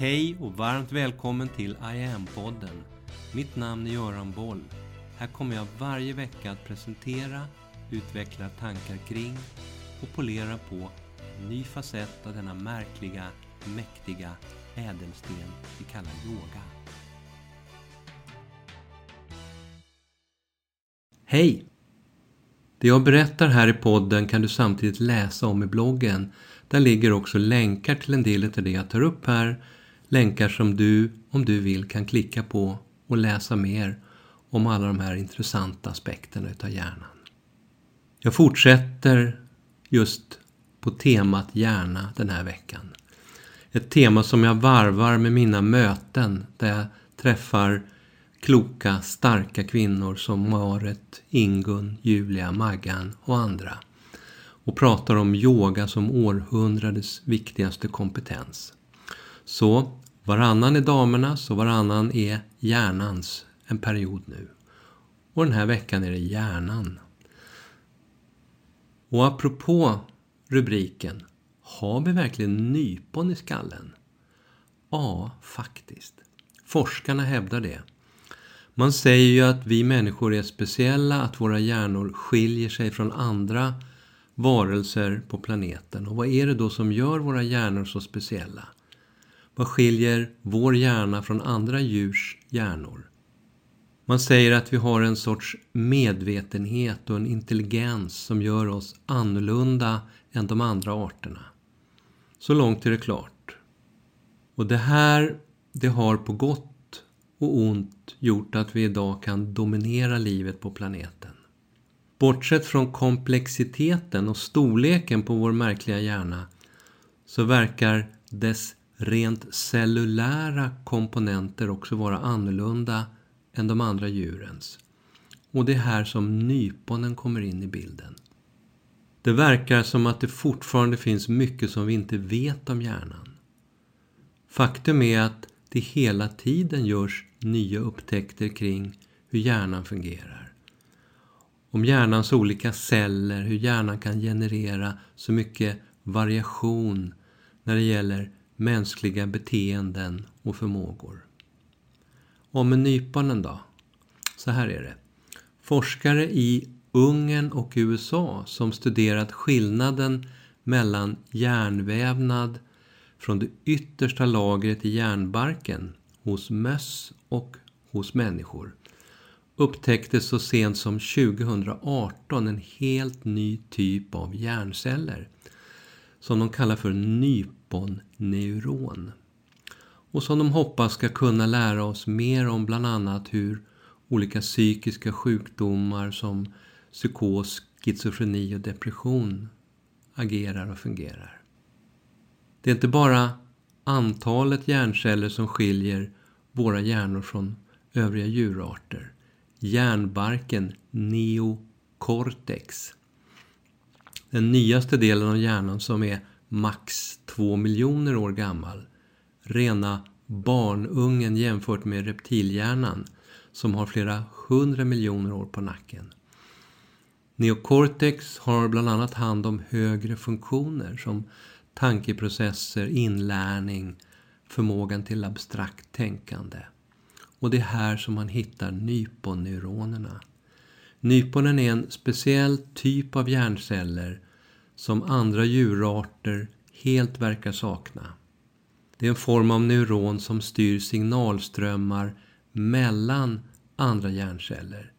Hej och varmt välkommen till I am-podden. Mitt namn är Göran Boll. Här kommer jag varje vecka att presentera, utveckla tankar kring och polera på en ny facett av denna märkliga, mäktiga ädelsten vi kallar yoga. Hej! Det jag berättar här i podden kan du samtidigt läsa om i bloggen. Där ligger också länkar till en del av det jag tar upp här. Länkar som du, om du vill, kan klicka på och läsa mer om alla de här intressanta aspekterna utav hjärnan. Jag fortsätter just på temat hjärna den här veckan. Ett tema som jag varvar med mina möten där jag träffar kloka, starka kvinnor som Marit, Ingun, Julia, Maggan och andra och pratar om yoga som århundradets viktigaste kompetens. Så varannan är damernas och varannan är hjärnans en period nu. Och den här veckan är det hjärnan. Och apropå rubriken, har vi verkligen nypon i skallen? Ja, faktiskt. Forskarna hävdar det. Man säger ju att vi människor är speciella, att våra hjärnor skiljer sig från andra varelser på planeten. Och vad är det då som gör våra hjärnor så speciella? Vad skiljer vår hjärna från andra djurs hjärnor? Man säger att vi har en sorts medvetenhet och en intelligens som gör oss annorlunda än de andra arterna. Så långt är det klart. Och det här, det har på gott och ont gjort att vi idag kan dominera livet på planeten. Bortsett från komplexiteten och storleken på vår märkliga hjärna så verkar dess rent cellulära komponenter också vara annorlunda än de andra djurens. Och det är här som nyponen kommer in i bilden. Det verkar som att det fortfarande finns mycket som vi inte vet om hjärnan. Faktum är att det hela tiden görs nya upptäckter kring hur hjärnan fungerar. Om hjärnans olika celler, hur hjärnan kan generera så mycket variation när det gäller mänskliga beteenden och förmågor. Och med nyponen då? Så här är det. Forskare i Ungern och USA som studerat skillnaden mellan hjärnvävnad från det yttersta lagret i hjärnbarken hos möss och hos människor upptäckte så sent som 2018 en helt ny typ av hjärnceller som de kallar för nyponneuron och som de hoppas ska kunna lära oss mer om bland annat hur olika psykiska sjukdomar som psykos, schizofreni och depression agerar och fungerar. Det är inte bara antalet hjärnceller som skiljer våra hjärnor från övriga djurarter. Hjärnbarken, neocortex, den nyaste delen av hjärnan som är max två miljoner år gammal, rena barnungen jämfört med reptilhjärnan som har flera hundra miljoner år på nacken. Neocortex har bland annat hand om högre funktioner som tankeprocesser, inlärning, förmågan till abstrakt tänkande. Och det är här som man hittar nyponneuronerna. Nyponen är en speciell typ av hjärnceller som andra djurarter helt verkar sakna. Det är en form av neuron som styr signalströmmar mellan andra hjärnceller.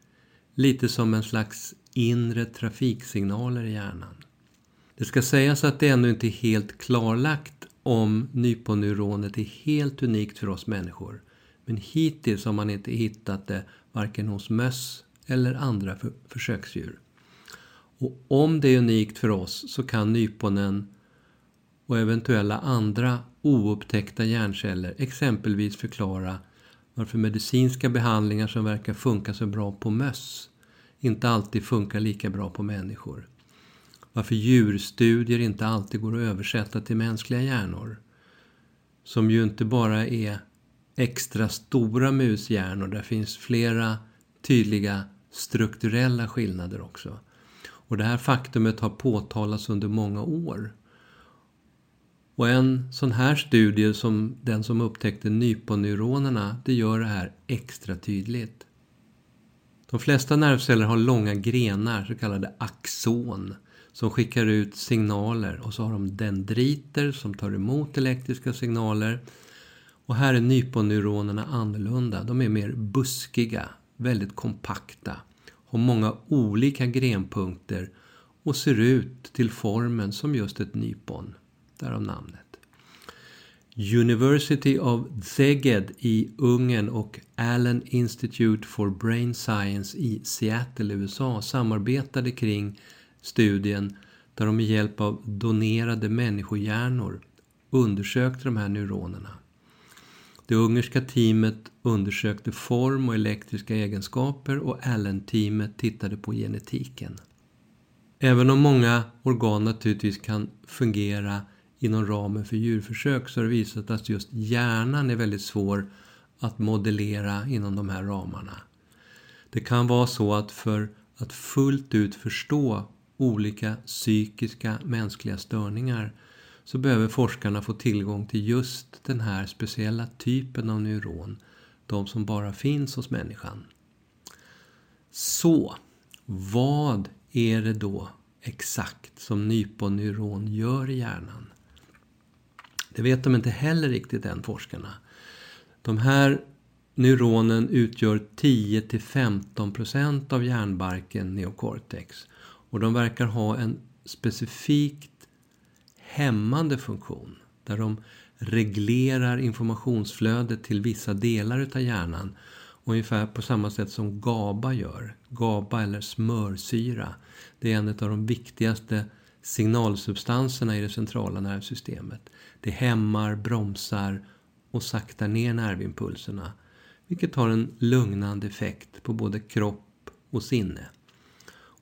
Lite som en slags inre trafiksignaler i hjärnan. Det ska sägas att det ännu inte är helt klarlagt om nyponneuronet är helt unikt för oss människor. Men hittills har man inte hittat det varken hos möss eller andra för försöksdjur. Och om det är unikt för oss så kan nyponen och eventuella andra oupptäckta hjärnceller exempelvis förklara varför medicinska behandlingar som verkar funka så bra på möss inte alltid funkar lika bra på människor varför djurstudier inte alltid går att översätta till mänskliga hjärnor. Som ju inte bara är extra stora mushjärnor, där finns flera tydliga strukturella skillnader också. Och det här faktumet har påtalats under många år. Och en sån här studie som den som upptäckte nyponneuronerna, det gör det här extra tydligt. De flesta nervceller har långa grenar, så kallade axon, som skickar ut signaler och så har de dendriter som tar emot elektriska signaler. Och här är nyponneuronerna annorlunda. De är mer buskiga, väldigt kompakta, har många olika grenpunkter och ser ut till formen som just ett nypon. Därav namnet. University of Szeged i Ungern och Allen Institute for Brain Science i Seattle, USA samarbetade kring studien där de med hjälp av donerade människohjärnor undersökte de här neuronerna. Det ungerska teamet undersökte form och elektriska egenskaper och Allen-teamet tittade på genetiken. Även om många organ naturligtvis kan fungera inom ramen för djurförsök så har det visat att just hjärnan är väldigt svår att modellera inom de här ramarna. Det kan vara så att för att fullt ut förstå olika psykiska mänskliga störningar så behöver forskarna få tillgång till just den här speciella typen av neuron, de som bara finns hos människan. Så, vad är det då exakt som nyponneuron gör i hjärnan? Det vet de inte heller riktigt än, forskarna. De här neuronen utgör 10-15% av hjärnbarken neocortex. Och de verkar ha en specifik hämmande funktion. Där de reglerar informationsflödet till vissa delar utav hjärnan. Ungefär på samma sätt som GABA gör. GABA eller smörsyra. Det är en av de viktigaste signalsubstanserna i det centrala nervsystemet. Det hämmar, bromsar och saktar ner nervimpulserna. Vilket har en lugnande effekt på både kropp och sinne.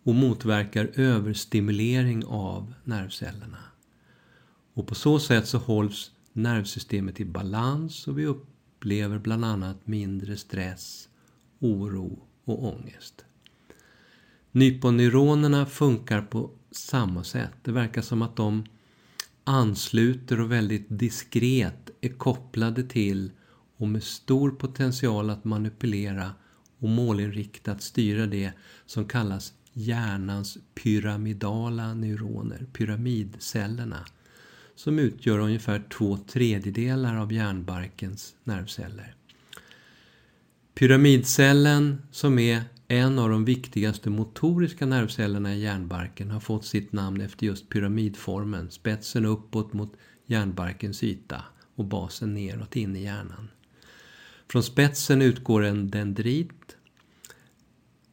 Och motverkar överstimulering av nervcellerna. Och på så sätt så hålls nervsystemet i balans och vi upplever bland annat mindre stress, oro och ångest. Nyponneuronerna funkar på samma sätt. Det verkar som att de ansluter och väldigt diskret är kopplade till och med stor potential att manipulera och målinriktat styra det som kallas hjärnans pyramidala neuroner, pyramidcellerna, som utgör ungefär två tredjedelar av hjärnbarkens nervceller. Pyramidcellen, som är en av de viktigaste motoriska nervcellerna i hjärnbarken har fått sitt namn efter just pyramidformen, spetsen uppåt mot hjärnbarkens yta och basen neråt in i hjärnan. Från spetsen utgår en dendrit.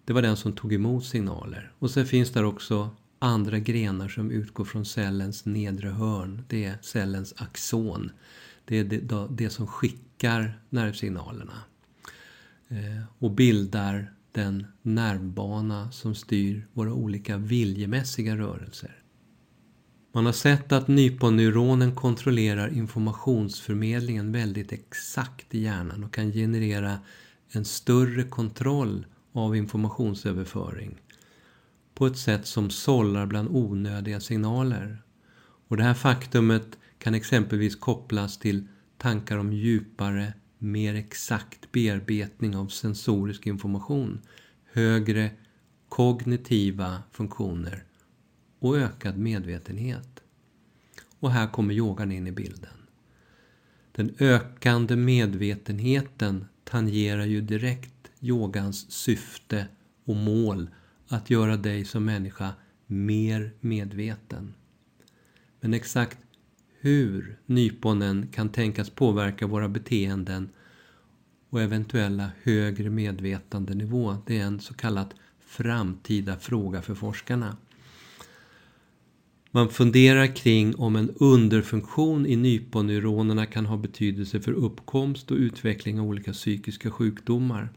Det var den som tog emot signaler. Och sen finns där också andra grenar som utgår från cellens nedre hörn. Det är cellens axon. Det är det, det som skickar nervsignalerna. Eh, och bildar den nervbana som styr våra olika viljemässiga rörelser. Man har sett att nyponneuronen kontrollerar informationsförmedlingen väldigt exakt i hjärnan och kan generera en större kontroll av informationsöverföring på ett sätt som sållar bland onödiga signaler. Och det här faktumet kan exempelvis kopplas till tankar om djupare mer exakt bearbetning av sensorisk information, högre kognitiva funktioner och ökad medvetenhet. Och här kommer yogan in i bilden. Den ökande medvetenheten tangerar ju direkt yogans syfte och mål att göra dig som människa mer medveten. Men exakt hur nyponen kan tänkas påverka våra beteenden och eventuella högre medvetandenivå. Det är en så kallad framtida fråga för forskarna. Man funderar kring om en underfunktion i nyponneuronerna kan ha betydelse för uppkomst och utveckling av olika psykiska sjukdomar.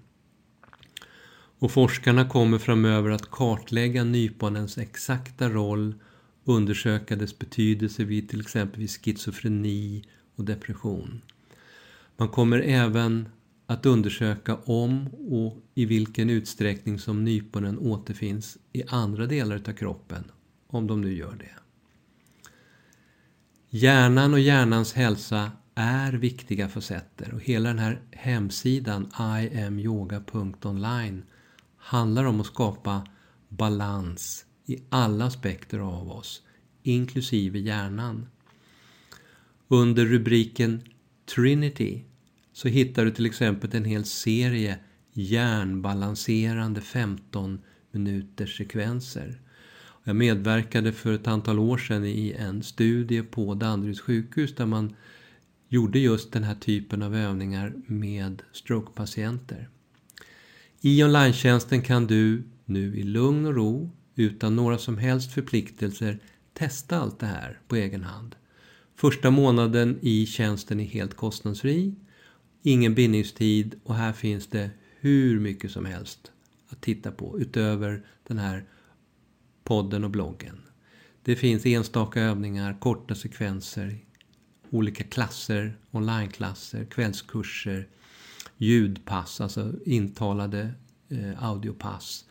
Och forskarna kommer framöver att kartlägga nyponens exakta roll undersöka dess betydelse vid till exempel schizofreni och depression. Man kommer även att undersöka om och i vilken utsträckning som nyponen återfinns i andra delar av kroppen, om de nu gör det. Hjärnan och hjärnans hälsa är viktiga facetter och hela den här hemsidan iamyoga.online handlar om att skapa balans i alla aspekter av oss, inklusive hjärnan. Under rubriken Trinity så hittar du till exempel en hel serie hjärnbalanserande 15 minuters sekvenser. Jag medverkade för ett antal år sedan i en studie på Danderyds sjukhus där man gjorde just den här typen av övningar med strokepatienter. I online kan du nu i lugn och ro, utan några som helst förpliktelser, testa allt det här på egen hand. Första månaden i tjänsten är helt kostnadsfri, ingen bindningstid och här finns det hur mycket som helst att titta på utöver den här podden och bloggen. Det finns enstaka övningar, korta sekvenser, olika klasser, onlineklasser, kvällskurser, ljudpass, alltså intalade eh, audiopass.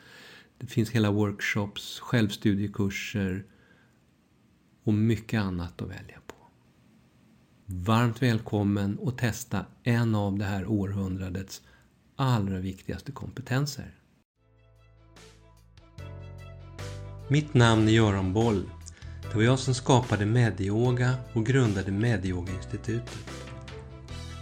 Det finns hela workshops, självstudiekurser och mycket annat att välja på. Varmt välkommen att testa en av det här århundradets allra viktigaste kompetenser. Mitt namn är Göran Boll. Det var jag som skapade Medioga och grundade Medioga-institutet.